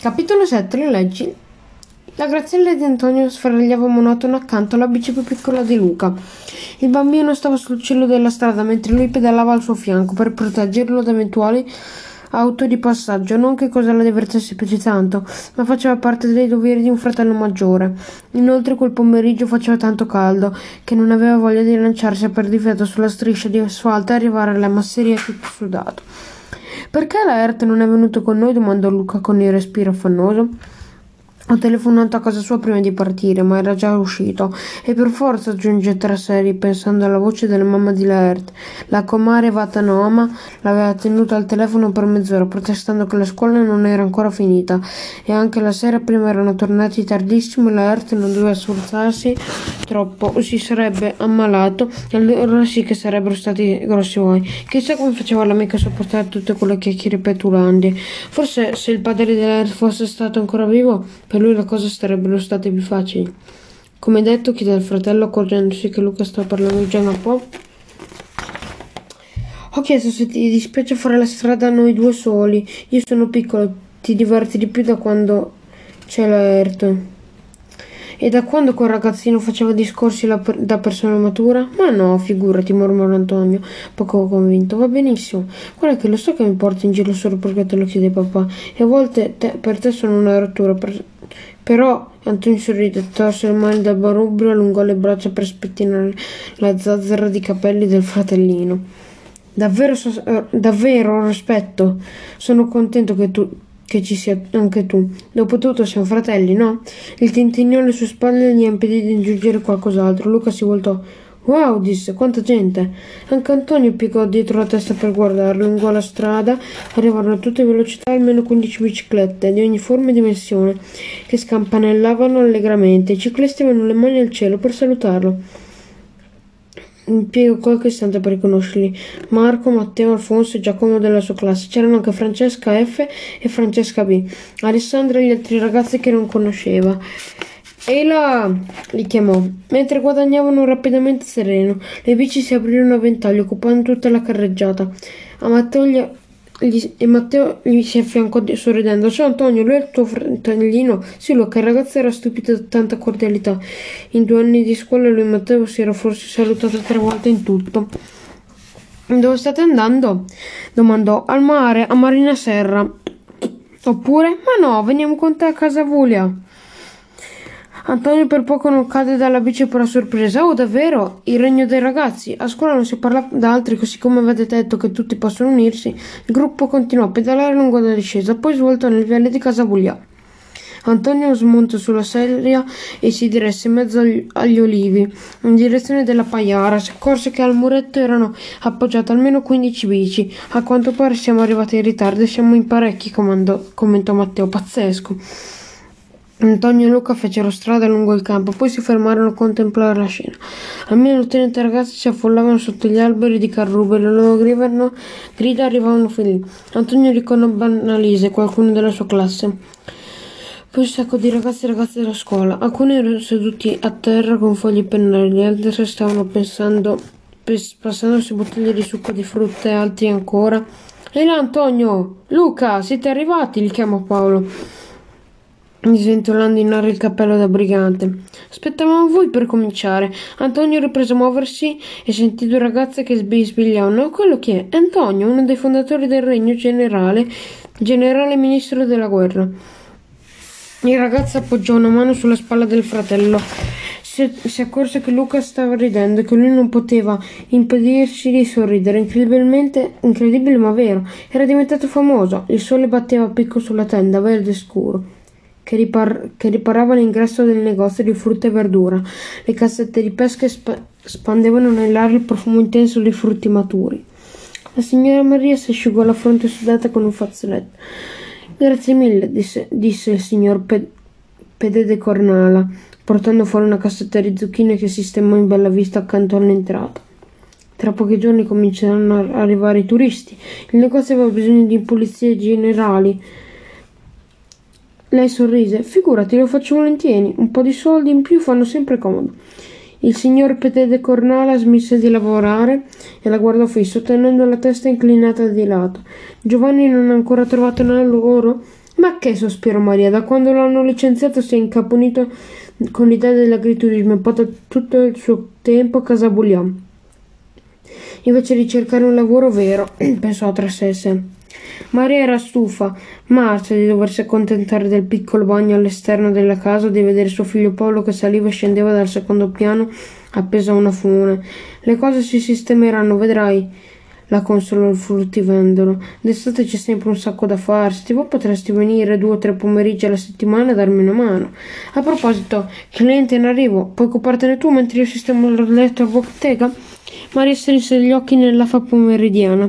Capitolo 7 Le leggi La graziella di Antonio sferagliava monotono accanto alla bici più piccola di Luca. Il bambino stava sul cielo della strada mentre lui pedalava al suo fianco per proteggerlo da eventuali auto di passaggio, non che cosa la divertisse più di tanto, ma faceva parte dei doveri di un fratello maggiore. Inoltre quel pomeriggio faceva tanto caldo che non aveva voglia di lanciarsi per difetto sulla striscia di asfalto e arrivare alla masseria tutto sudato. Perché Laert non è venuto con noi? domandò Luca con il respiro affannoso. Ho telefonato a casa sua prima di partire, ma era già uscito. E per forza, aggiunge tra sé, ripensando alla voce della mamma di Laert. La comare Vatanoma l'aveva tenuta al telefono per mezz'ora, protestando che la scuola non era ancora finita. E anche la sera prima erano tornati tardissimo e Laert non doveva sforzarsi troppo o si sarebbe ammalato e allora sì che sarebbero stati grossi guai. Chissà come faceva l'amica a sopportare tutte quelle chiacchiere petulandi. Forse se il padre di Laert fosse stato ancora vivo, per lui le cose sarebbero state più facili. Come detto, chiede al fratello accorgendosi che Luca sta parlando già un po'. Ho chiesto se ti dispiace fare la strada noi due soli. Io sono piccolo, ti diverti di più da quando c'è l'aerto. E da quando quel ragazzino faceva discorsi da persona matura? Ma no, figurati, mormora Antonio, poco convinto. Va benissimo. Guarda che lo so che mi porti in giro solo perché te lo chiede papà. E a volte te, per te sono una rottura. Per, però Antonio sorride, torse le mani dal barubrio, allungò le braccia per spettinare la zazzera di capelli del fratellino. Davvero, eh, davvero rispetto. Sono contento che tu che ci sia anche tu. Dopotutto siamo fratelli, no? Il tintinnio alle sue spalle gli impedì di aggiungere qualcos'altro. Luca si voltò. Wow, disse, quanta gente! Anche Antonio piegò dietro la testa per guardarlo. Lungo la strada arrivarono a tutte velocità almeno 15 biciclette di ogni forma e dimensione che scampanellavano allegramente. I ciclisti avevano le mani al cielo per salutarlo impiego qualche istante per riconoscerli. Marco, Matteo, Alfonso e Giacomo della sua classe. C'erano anche Francesca F e Francesca B. Alessandra e gli altri ragazzi che non conosceva. E là! li chiamò. Mentre guadagnavano rapidamente sereno, le bici si aprirono a ventaglio, occupando tutta la carreggiata. A Matteo gli gli, e Matteo gli si affiancò sorridendo. Ciao Antonio, lui è il tuo fratellino? Sì, Luca, il ragazzo era stupito da tanta cordialità. In due anni di scuola lui e Matteo si era forse salutato tre volte in tutto. Dove state andando? domandò. Al mare, a Marina Serra. Oppure? Ma no, veniamo con te a casa Vulia. Antonio per poco non cade dalla bici per la sorpresa. Oh, davvero? Il regno dei ragazzi. A scuola non si parla d'altri, così come avete detto che tutti possono unirsi. Il gruppo continuò a pedalare lungo la discesa, poi svoltò nel viale di casa Buglià. Antonio smontò sulla sedia e si diresse in mezzo agli, agli olivi, in direzione della paiara. Si accorse che al muretto erano appoggiate almeno 15 bici. A quanto pare siamo arrivati in ritardo e siamo in parecchi, comandò, commentò Matteo. Pazzesco. Antonio e Luca fecero strada lungo il campo, poi si fermarono a contemplare la scena. Almeno tenente ragazzi si affollavano sotto gli alberi di carrube, le loro grivano, grida arrivavano felici. Antonio riconobbe Annalise, qualcuno della sua classe. Poi un sacco di ragazzi e ragazze della scuola. Alcuni erano seduti a terra con fogli e pennelli, altri stavano pensando, passandosi bottiglie di succo di frutta e altri ancora. Ehi là Antonio! Luca, siete arrivati? gli chiamò Paolo sventolando in aria il cappello da brigante. Aspettavamo voi per cominciare. Antonio riprese a muoversi e sentì due ragazze che sbisbigliavano. Quello chi è? Antonio, uno dei fondatori del regno generale, generale ministro della guerra. Il ragazzo appoggiò una mano sulla spalla del fratello. Si, si accorse che Luca stava ridendo e che lui non poteva impedirsi di sorridere. Incredibilmente, incredibile ma vero, era diventato famoso. Il sole batteva a picco sulla tenda, verde scuro che, ripar- che riparava l'ingresso del negozio di frutta e verdura. Le cassette di pesca sp- spandevano nell'aria il profumo intenso dei frutti maturi. La signora Maria si asciugò la fronte sudata con un fazzoletto. Grazie mille, disse, disse il signor Pe- Pedede Cornala, portando fuori una cassetta di zucchine che sistemò in bella vista accanto all'entrata. Tra pochi giorni cominceranno a arrivare i turisti. Il negozio aveva bisogno di pulizie generali lei sorrise. Figurati, lo faccio volentieri. Un po' di soldi in più fanno sempre comodo. Il signor Petede Cornala smise di lavorare e la guardò fisso, tenendo la testa inclinata di lato. Giovanni non ha ancora trovato nel lavoro? Ma che, sospirò Maria, da quando l'hanno licenziato si è incaponito con l'idea dell'agriturismo e poi tutto il suo tempo a casa Bouillon. Invece di cercare un lavoro vero, pensò tra sé e sé. Maria era stufa, marcia di doversi accontentare del piccolo bagno all'esterno della casa o di vedere suo figlio Paolo che saliva e scendeva dal secondo piano appeso a una fune. Le cose si sistemeranno, vedrai. La consolò il fruttivendolo. D'estate c'è sempre un sacco da farsi. Tipo potresti venire due o tre pomeriggi alla settimana a darmi una mano. A proposito, cliente in arrivo, puoi occupartene tu mentre io sistemo il letto a bottega? Maria strinse gli occhi nell'afa pomeridiana.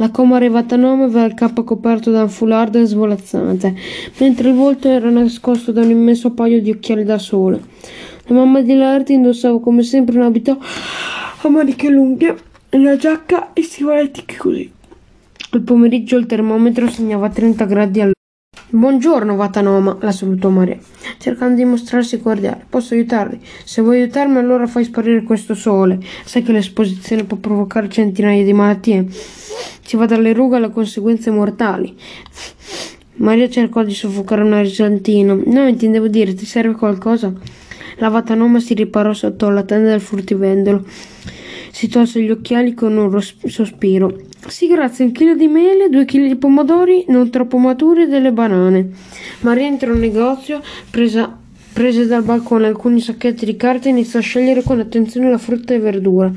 La comare Vatanome aveva il capo coperto da un foulard svolazzante, mentre il volto era nascosto da un immenso paio di occhiali da sole. La mamma di Larti indossava come sempre un abito a maniche lunghe, una giacca e stivaletti così. Al pomeriggio il termometro segnava 30 gradi al Buongiorno, Vatanoma, la salutò Maria, cercando di mostrarsi cordiale. Posso aiutarvi? Se vuoi aiutarmi, allora fai sparire questo sole. Sai che l'esposizione può provocare centinaia di malattie. Si va dalle rughe alle conseguenze mortali. Maria cercò di soffocare una risantina. No, intendevo dire, ti serve qualcosa? La Vatanoma si riparò sotto la tenda del furtivendolo. Si tolse gli occhiali con un sospiro. Sì, grazie, un chilo di mele, due chili di pomodori non troppo maturi e delle banane. Maria entrò in negozio, presa, prese dal balcone alcuni sacchetti di carta e iniziò a scegliere con attenzione la frutta e verdura.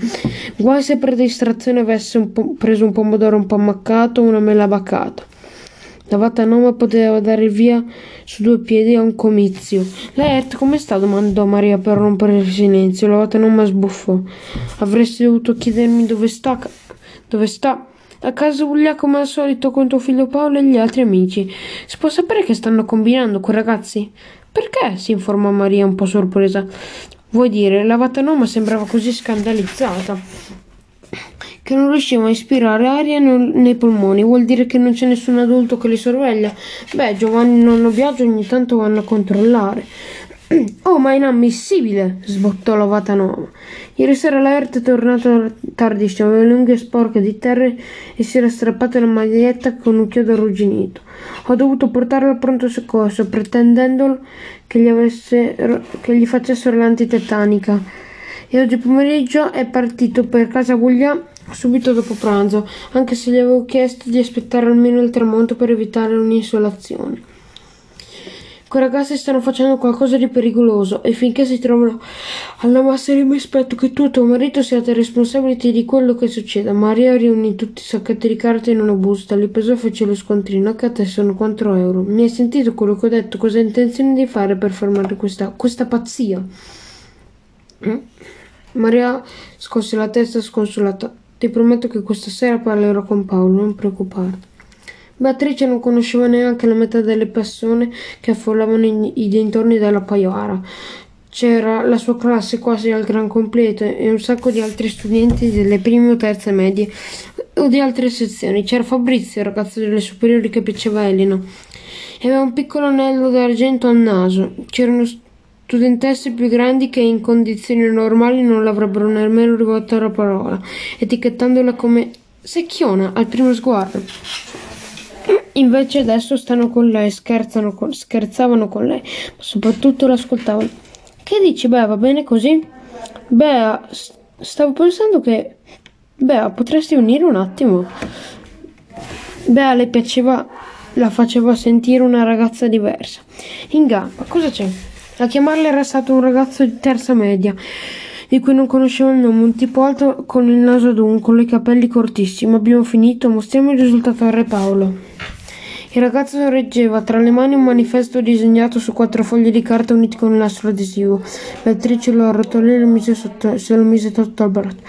Guai se per distrazione avesse un preso un pomodoro un po' ammaccato o una mela baccata. La Vatanoma poteva dare via su due piedi a un comizio. Laert, come sta? domandò Maria per rompere il silenzio. La Vatanoma sbuffò. Avresti dovuto chiedermi dove sta. Dove sta? A casa Uglia come al solito con tuo figlio Paolo e gli altri amici. Si può sapere che stanno combinando quei ragazzi? Perché? si informò Maria un po' sorpresa. Vuoi dire, la Vatanoma sembrava così scandalizzata che non riuscivano a ispirare aria nei polmoni. Vuol dire che non c'è nessun adulto che li sorveglia? Beh, Giovanni e nonno Biagio ogni tanto vanno a controllare. Oh, ma è inammissibile! sbottò la Vatanova. Ieri sera Laert è tornato tardissimo, aveva le unghie sporche di terra e si era strappato la maglietta con un chiodo arrugginito. Ho dovuto portarlo al pronto soccorso, pretendendo che gli, avesse, che gli facessero l'antitetanica. E oggi pomeriggio è partito per casa Guglia subito dopo pranzo, anche se gli avevo chiesto di aspettare almeno il tramonto per evitare un'insolazione. Quei ragazzi stanno facendo qualcosa di pericoloso e finché si trovano alla massima mi aspetto che tu e tuo marito siate responsabili di quello che succeda. Maria riunì tutti i sacchetti di carte in una busta, li pesò e fece lo scontrino. A te sono 4 euro. Mi hai sentito quello che ho detto? Cosa hai intenzione di fare per fermare questa, questa pazzia? Mm? Maria scosse la testa sconsolata. Ti prometto che questa sera parlerò con Paolo, non preoccuparti. Beatrice non conosceva neanche la metà delle persone che affollavano i dintorni della Paiora. C'era la sua classe quasi al gran completo e un sacco di altri studenti delle prime o terze medie o di altre sezioni. C'era Fabrizio, il ragazzo delle superiori che piaceva Elena. E aveva un piccolo anello d'argento al naso. C'erano studentesse più grandi che in condizioni normali non l'avrebbero nemmeno rivolto la parola, etichettandola come secchiona al primo sguardo. Invece adesso stanno con lei, scherzano con, scherzavano con lei, ma soprattutto l'ascoltavano. Che dici, Bea, va bene così? Bea, stavo pensando che... Bea, potresti unire un attimo? Bea le piaceva, la faceva sentire una ragazza diversa. In gamba, cosa c'è? A chiamarla era stato un ragazzo di terza media, di cui non conoscevo il nome, un tipo alto con il naso adunco, i capelli cortissimi. Abbiamo finito, mostriamo il risultato al re Paolo. Il ragazzo reggeva tra le mani un manifesto disegnato su quattro fogli di carta uniti con un nastro adesivo. Beatrice lo arrotolò e lo mise sotto, se lo mise sotto al braccio.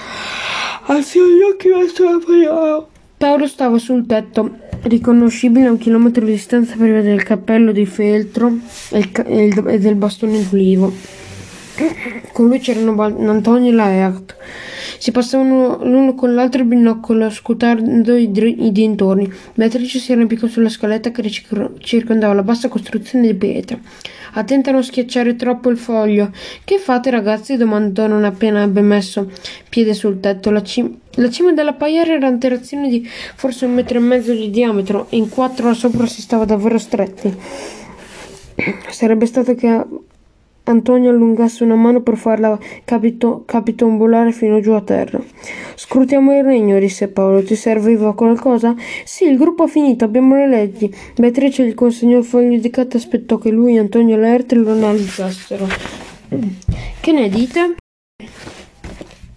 Alzò gli occhi verso la Paolo. Paolo stava sul tetto riconoscibile a un chilometro di distanza priva del cappello di feltro e, del bastone d'ulivo. Con lui c'erano Antonio e Laert. Si passavano l'uno con l'altro il binocolo, scrutando i, dr- i dintorni. Beatrice si arrampicò sulla scaletta che circondava la bassa costruzione di pietra. Attenta a non schiacciare troppo il foglio. Che fate, ragazzi? domandò non appena ebbe messo piede sul tetto. La, cim- la cima della paiera era un di forse un metro e mezzo di diametro e in quattro là sopra si stava davvero stretti. Sarebbe stato che Antonio allungasse una mano per farla capito- capitombolare fino giù a terra. Scrutiamo il regno, disse Paolo. Ti serviva qualcosa? Sì, il gruppo ha finito, abbiamo le leggi. Beatrice gli consegnò il foglio di carta e aspettò che lui, Antonio e Laerte lo analizzassero. Che ne dite?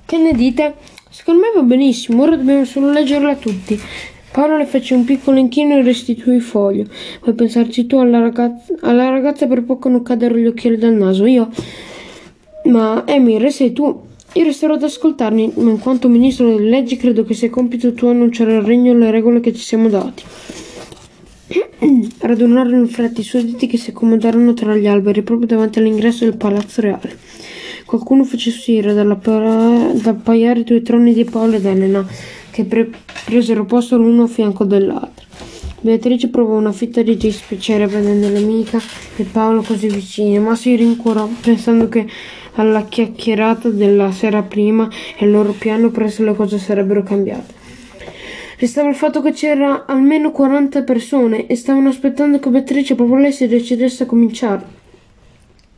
Che ne dite? Secondo me va benissimo, ora dobbiamo solo leggerla tutti. Paolo le fece un piccolo inchino e restituì il foglio. Puoi pensarci tu alla ragazza, alla ragazza per poco non cadere gli occhiali dal naso. Io. Ma Emir, sei tu. Io resterò ad ascoltarmi, ma in quanto ministro delle leggi credo che sia compito tuo annunciare al regno le regole che ci siamo dati. Radunarono in fretta i sudditi che si accomodarono tra gli alberi proprio davanti all'ingresso del palazzo reale. Qualcuno fece uscire dalla pa- dal paiare due troni di Paolo ed Elena che pre- presero posto l'uno a fianco dell'altro. Beatrice provò una fitta di dispiacere vedendo l'amica e Paolo così vicini, ma si rincuorò pensando che alla chiacchierata della sera prima e il loro piano presto le cose sarebbero cambiate. Restava il fatto che c'era almeno 40 persone e stavano aspettando che Beatrice proprio lei si decidesse a cominciare.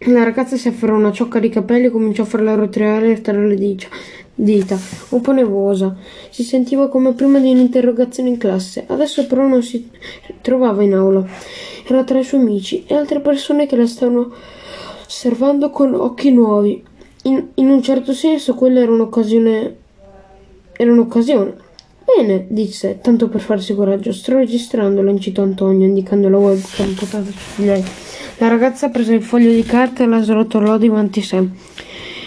La ragazza si afferrò una ciocca di capelli e cominciò a farla roteare tra le dita dita, un po' nervosa. Si sentiva come prima di un'interrogazione in classe. Adesso però non si trovava in aula. Era tra i suoi amici e altre persone che la stavano osservando con occhi nuovi. In, in un certo senso quella era un'occasione. Era un'occasione. Bene, disse, tanto per farsi coraggio. Sto registrando, incitò Antonio, indicando la webcam portata su di lei. La ragazza prese il foglio di carta e la srotolò davanti a sé.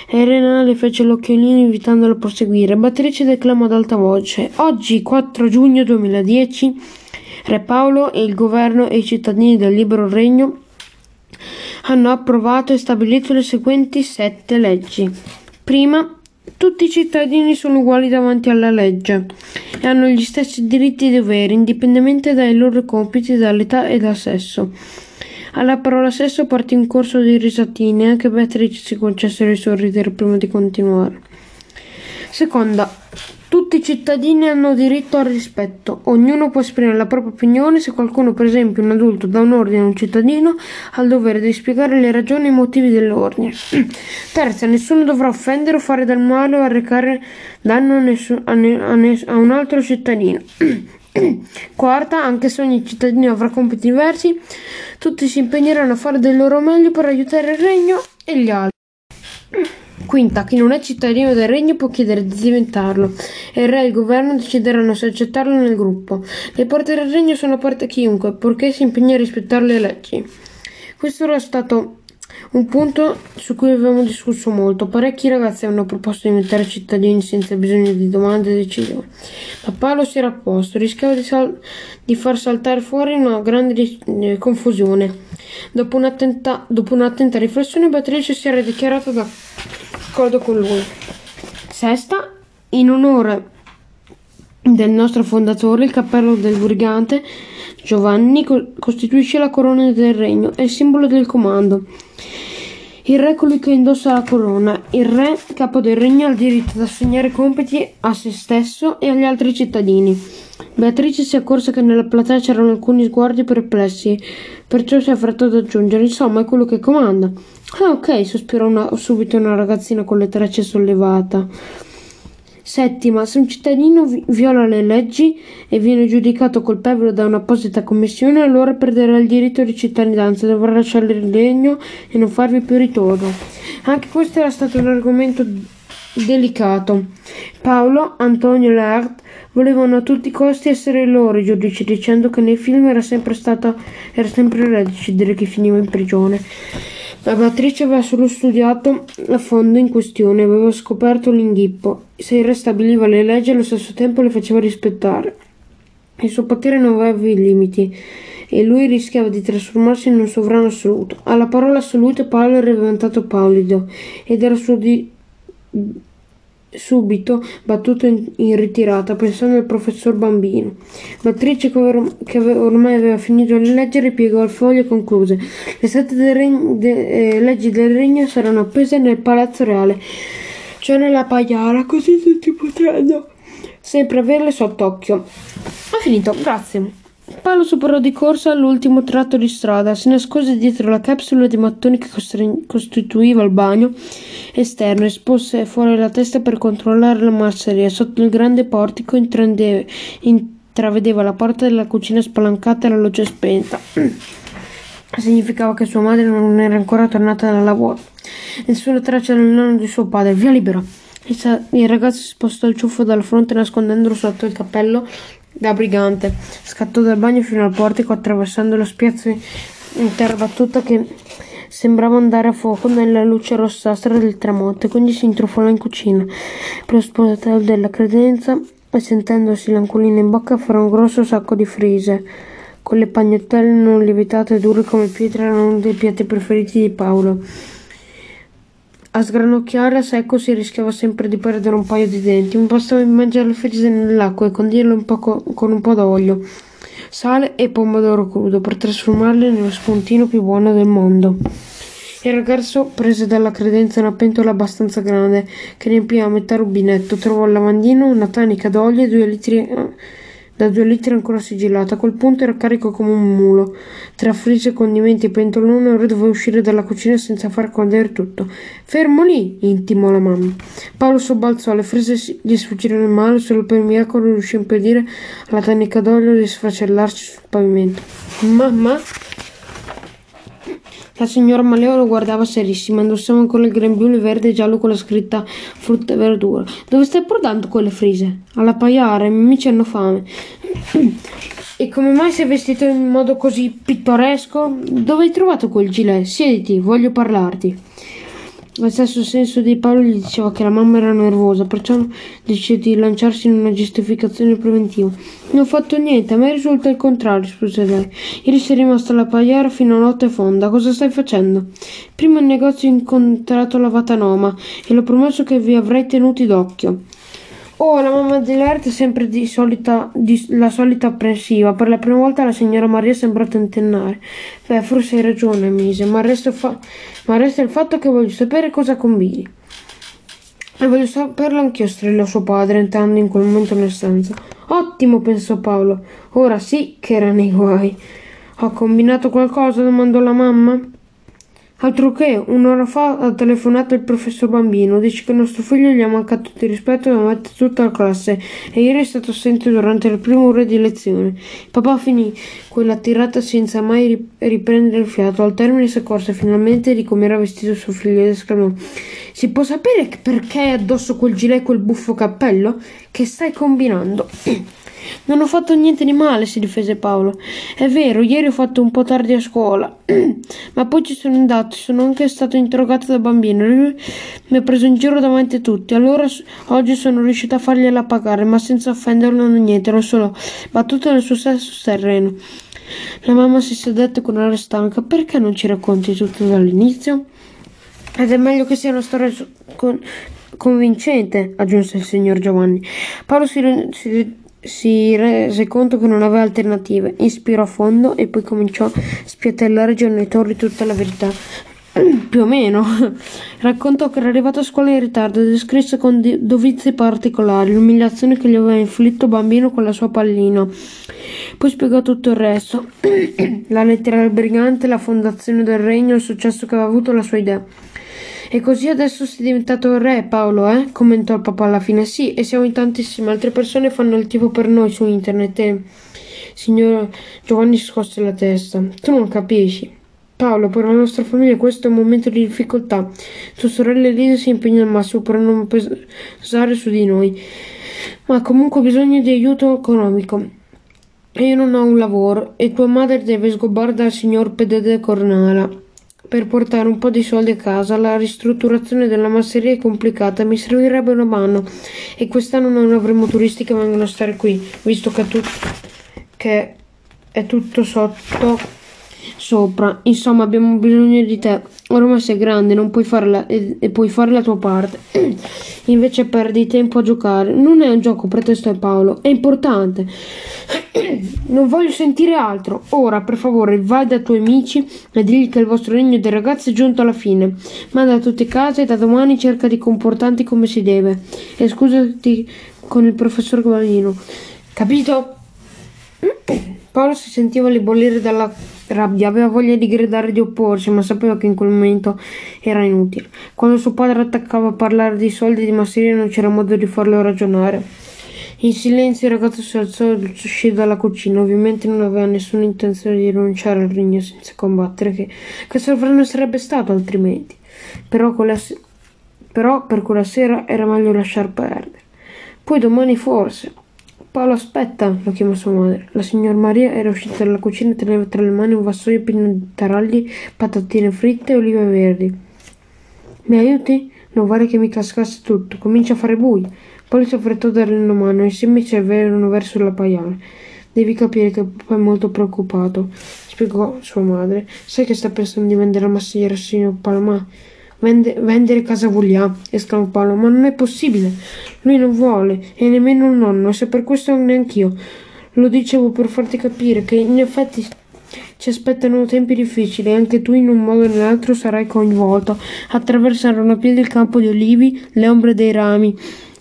Elena le fece l'occhiolino invitandolo a proseguire. Beatrice declamò ad alta voce. Oggi, 4 giugno 2010, Re Paolo e il governo e i cittadini del libero regno hanno approvato e stabilito le seguenti sette leggi. Prima, tutti i cittadini sono uguali davanti alla legge e hanno gli stessi diritti e doveri, indipendentemente dai loro compiti, dall'età e dal sesso. Alla parola sesso partì un corso di risatine, anche Beatrice si concessero di sorridere prima di continuare. Seconda, tutti i cittadini hanno diritto al rispetto. Ognuno può esprimere la propria opinione se qualcuno, per esempio un adulto, dà un ordine a un cittadino, ha il dovere di spiegare le ragioni e i motivi dell'ordine. Terza, nessuno dovrà offendere o fare del male o arrecare danno a, nessun, a, ne, a un altro cittadino. Quarta, anche se ogni cittadino avrà compiti diversi, tutti si impegneranno a fare del loro meglio per aiutare il regno e gli altri. Quinta, chi non è cittadino del regno può chiedere di diventarlo e il re e il governo decideranno se accettarlo nel gruppo. Le porte del regno sono aperte a chiunque, purché si impegni a rispettare le leggi. Questo era stato un punto su cui avevamo discusso molto. Parecchi ragazzi hanno proposto di diventare cittadini senza bisogno di domande e decisioni. Ma Paolo si era opposto, rischiava di, sal- di, far saltare fuori una grande di- eh, confusione. Dopo, un'attenta- dopo un'attenta riflessione, Beatrice si era dichiarata d'accordo con lui. Sesta, in onore del nostro fondatore, il cappello del brigante Giovanni costituisce la corona del regno e il simbolo del comando. Il re è colui che indossa la corona. Il re, capo del regno, ha il diritto di assegnare compiti a se stesso e agli altri cittadini. Beatrice si accorse che nella platea c'erano alcuni sguardi perplessi, perciò si affrettò ad aggiungere: Insomma, è quello che comanda. Ah, ok, sospirò una, subito una ragazzina con le trecce sollevate. Settima, se un cittadino viola le leggi e viene giudicato colpevole da un'apposita commissione, allora perderà il diritto di cittadinanza, dovrà lasciare il regno e non farvi più ritorno. Anche questo era stato un argomento delicato. Paolo, Antonio e Laert volevano a tutti i costi essere loro i giudici, dicendo che nei film era sempre stato era sempre il re a decidere chi finiva in prigione. La Beatrice aveva solo studiato a fondo in questione, aveva scoperto l'inghippo. Se il re stabiliva le leggi allo stesso tempo le faceva rispettare. Il suo potere non aveva limiti e lui rischiava di trasformarsi in un sovrano assoluto. Alla parola assoluta Paolo era diventato pallido ed era suo di subito battuto in, in, ritirata, pensando al professor Bambino. Beatrice, che, or- che ormai aveva finito di leggere, piegò il foglio e concluse: Le sette regno, de- eh, leggi del regno saranno appese nel palazzo reale, cioè nella pagliara, così tutti potranno sempre averle sott'occhio. Ho finito, grazie. Paolo superò di corsa l'ultimo tratto di strada, si nascose dietro la capsula di mattoni che costituiva il bagno esterno e spose fuori la testa per controllare la masseria. Sotto il grande portico intravedeva la porta della cucina spalancata e la luce spenta. Significava che sua madre non era ancora tornata dal lavoro. Nessuna traccia del nonno di suo padre. Via libera! Il ragazzo si spostò il ciuffo dalla fronte nascondendolo sotto il cappello da brigante. Scattò dal bagno fino al portico attraversando lo spiazzo in terra battuta che sembrava andare a fuoco nella luce rossastra del tramonto, quindi si intrufolò in cucina per lo sposato della credenza e sentendosi l'anculina in bocca farò un grosso sacco di frise. Quelle pagnottelle non lievitate e dure come pietre erano uno dei piatti preferiti di Paolo. A sgranocchiare a secco si rischiava sempre di perdere un paio di denti. Bastava immergere le frise nell'acqua e condirle un po' con un po' d'olio, sale e pomodoro crudo per trasformarle nello spuntino più buono del mondo. Il ragazzo prese dalla credenza una pentola abbastanza grande che riempiva a metà rubinetto, trovò il lavandino, una tanica d'olio e due litri da due litri ancora sigillata. A quel punto era carico come un mulo. Tra frise, condimenti e pentolone ora doveva uscire dalla cucina senza far cadere tutto. Fermo lì! intimò la mamma. Paolo sobbalzò, le frise gli sfuggirono in mano, solo per miracolo riuscì a impedire alla tanica d'olio di sfracellarsi sul pavimento. Mamma? La signora Maleo lo guardava serissima, indossava ancora il grembiule verde e giallo con la scritta frutta e verdura. Dove stai portando quelle frise? Alla paiare, i miei amici hanno fame. E come mai sei vestito in modo così pittoresco? Dove hai trovato quel gilet? Siediti, voglio parlarti. Lo stesso senso di Paolo gli diceva che la mamma era nervosa, perciò decise di lanciarsi in una giustificazione preventiva. Non ho fatto niente, a me risulta il contrario, rispose lei. Ieri sei rimasta alla pagliara fino a notte fonda. Cosa stai facendo? Prima in negozio ho incontrato la Vatanoma e l'ho promesso che vi avrei tenuti d'occhio. Oh, la mamma dell'Art è sempre di solita, di, la solita apprensiva. Per la prima volta la signora Maria sembra tentennare. Beh, forse hai ragione, mise, ma resta, fa- ma resta il fatto che voglio sapere cosa combini. E voglio saperlo anch'io, strillò suo padre, entrando in quel momento nel stanza. Ottimo, pensò Paolo. Ora sì che era nei guai. Ho combinato qualcosa? domandò la mamma. Altro che, un'ora fa ha telefonato il professor Bambino, dice che nostro figlio gli ha mancato di rispetto davanti a tutta la classe e ieri è stato assente durante le prime ore di lezione. Papà finì quella tirata senza mai riprendere il fiato. Al termine si accorse finalmente di come era vestito suo figlio ed esclamò Si può sapere perché hai addosso quel gilet e quel buffo cappello? Che stai combinando? Non ho fatto niente di male, si difese Paolo. È vero, ieri ho fatto un po' tardi a scuola, ma poi ci sono andato, sono anche stato interrogato da bambino. Lui mi ha preso in giro davanti a tutti. Allora oggi sono riuscita a fargliela pagare, ma senza offenderlo né niente, l'ho solo battuto nel suo stesso terreno. La mamma si sedette con aria stanca. Perché non ci racconti tutto dall'inizio? Ed è meglio che sia una storia con convincente, aggiunse il signor Giovanni. Paolo si, si si rese conto che non aveva alternative, ispirò a fondo e poi cominciò a spiattellare genitori tutta la verità. Più o meno. Raccontò che era arrivato a scuola in ritardo e descrisse con dovizie particolari l'umiliazione che gli aveva inflitto bambino con la sua pallina. Poi spiegò tutto il resto: la lettera del brigante, la fondazione del regno, il successo che aveva avuto la sua idea. E così adesso sei diventato re, Paolo, eh? commentò il papà alla fine. Sì, e siamo in tantissime altre persone fanno il tifo per noi su internet e... Signor Giovanni scosse la testa. Tu non capisci. Paolo, per la nostra famiglia questo è un momento di difficoltà. Tua sorella Elisa si impegna al massimo per non pesare su di noi, ma comunque bisogno di aiuto economico. E io non ho un lavoro e tua madre deve sgobbare dal signor Pedede Cornala per portare un po' di soldi a casa. La ristrutturazione della masseria è complicata, mi servirebbe una mano e quest'anno non avremo turisti che vengono a stare qui, visto che, tu, che è tutto sotto sopra. Insomma, abbiamo bisogno di te. Ormai sei grande, non puoi fare e, e puoi fare la tua parte. Invece perdi tempo a giocare. Non è un gioco, protesta Paolo. È importante. non voglio sentire altro. Ora, per favore, vai dai tuoi amici e digli che il vostro regno dei ragazzi è giunto alla fine. Manda a tutte case e da domani cerca di comportarti come si deve. E scusati con il professor Guadino. Capito? Paolo si sentiva ribollire dalla rabbia, aveva voglia di gridare e di opporsi, ma sapeva che in quel momento era inutile. Quando suo padre attaccava a parlare di soldi di masseria non c'era modo di farlo ragionare. In silenzio il ragazzo si alzò e uscì dalla cucina. Ovviamente non aveva nessuna intenzione di rinunciare al regno senza combattere, che, che sovrano sarebbe stato altrimenti. Però, quella, però per quella sera era meglio lasciar perdere. Poi domani forse. Paolo, aspetta, lo chiamò sua madre. La signora Maria era uscita dalla cucina e teneva tra le mani un vassoio pieno di taralli, patatine fritte e olive verdi. Mi aiuti? Non vorrei che mi cascasse tutto. Comincia a fare buio. Poi si affrettò a darle una mano e insieme ci avevano verso la paiale. Devi capire che papà è molto preoccupato, spiegò sua madre. Sai che sta pensando di vendere la massigliera al signor Palma? Vende, vendere casa vogliamo, esclamò Paolo, ma non è possibile. Lui non vuole, e nemmeno il nonno, e se per questo neanch'io. Lo dicevo per farti capire che in effetti ci aspettano tempi difficili e anche tu in un modo o nell'altro sarai coinvolto. Attraversarono a piedi il campo di olivi, le ombre dei rami.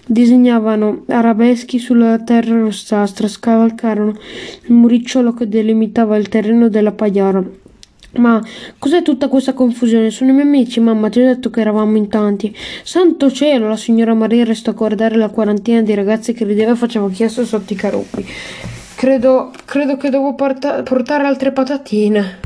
Disegnavano arabeschi sulla terra rossastra, scavalcarono il muricciolo che delimitava il terreno della pagliara ma cos'è tutta questa confusione? Sono i miei amici, mamma, ti ho detto che eravamo in tanti. Santo cielo, la signora Maria restò a guardare la quarantina di ragazzi che rideva e faceva chiesto sotto i caruppi. Credo, credo che devo porta- portare altre patatine.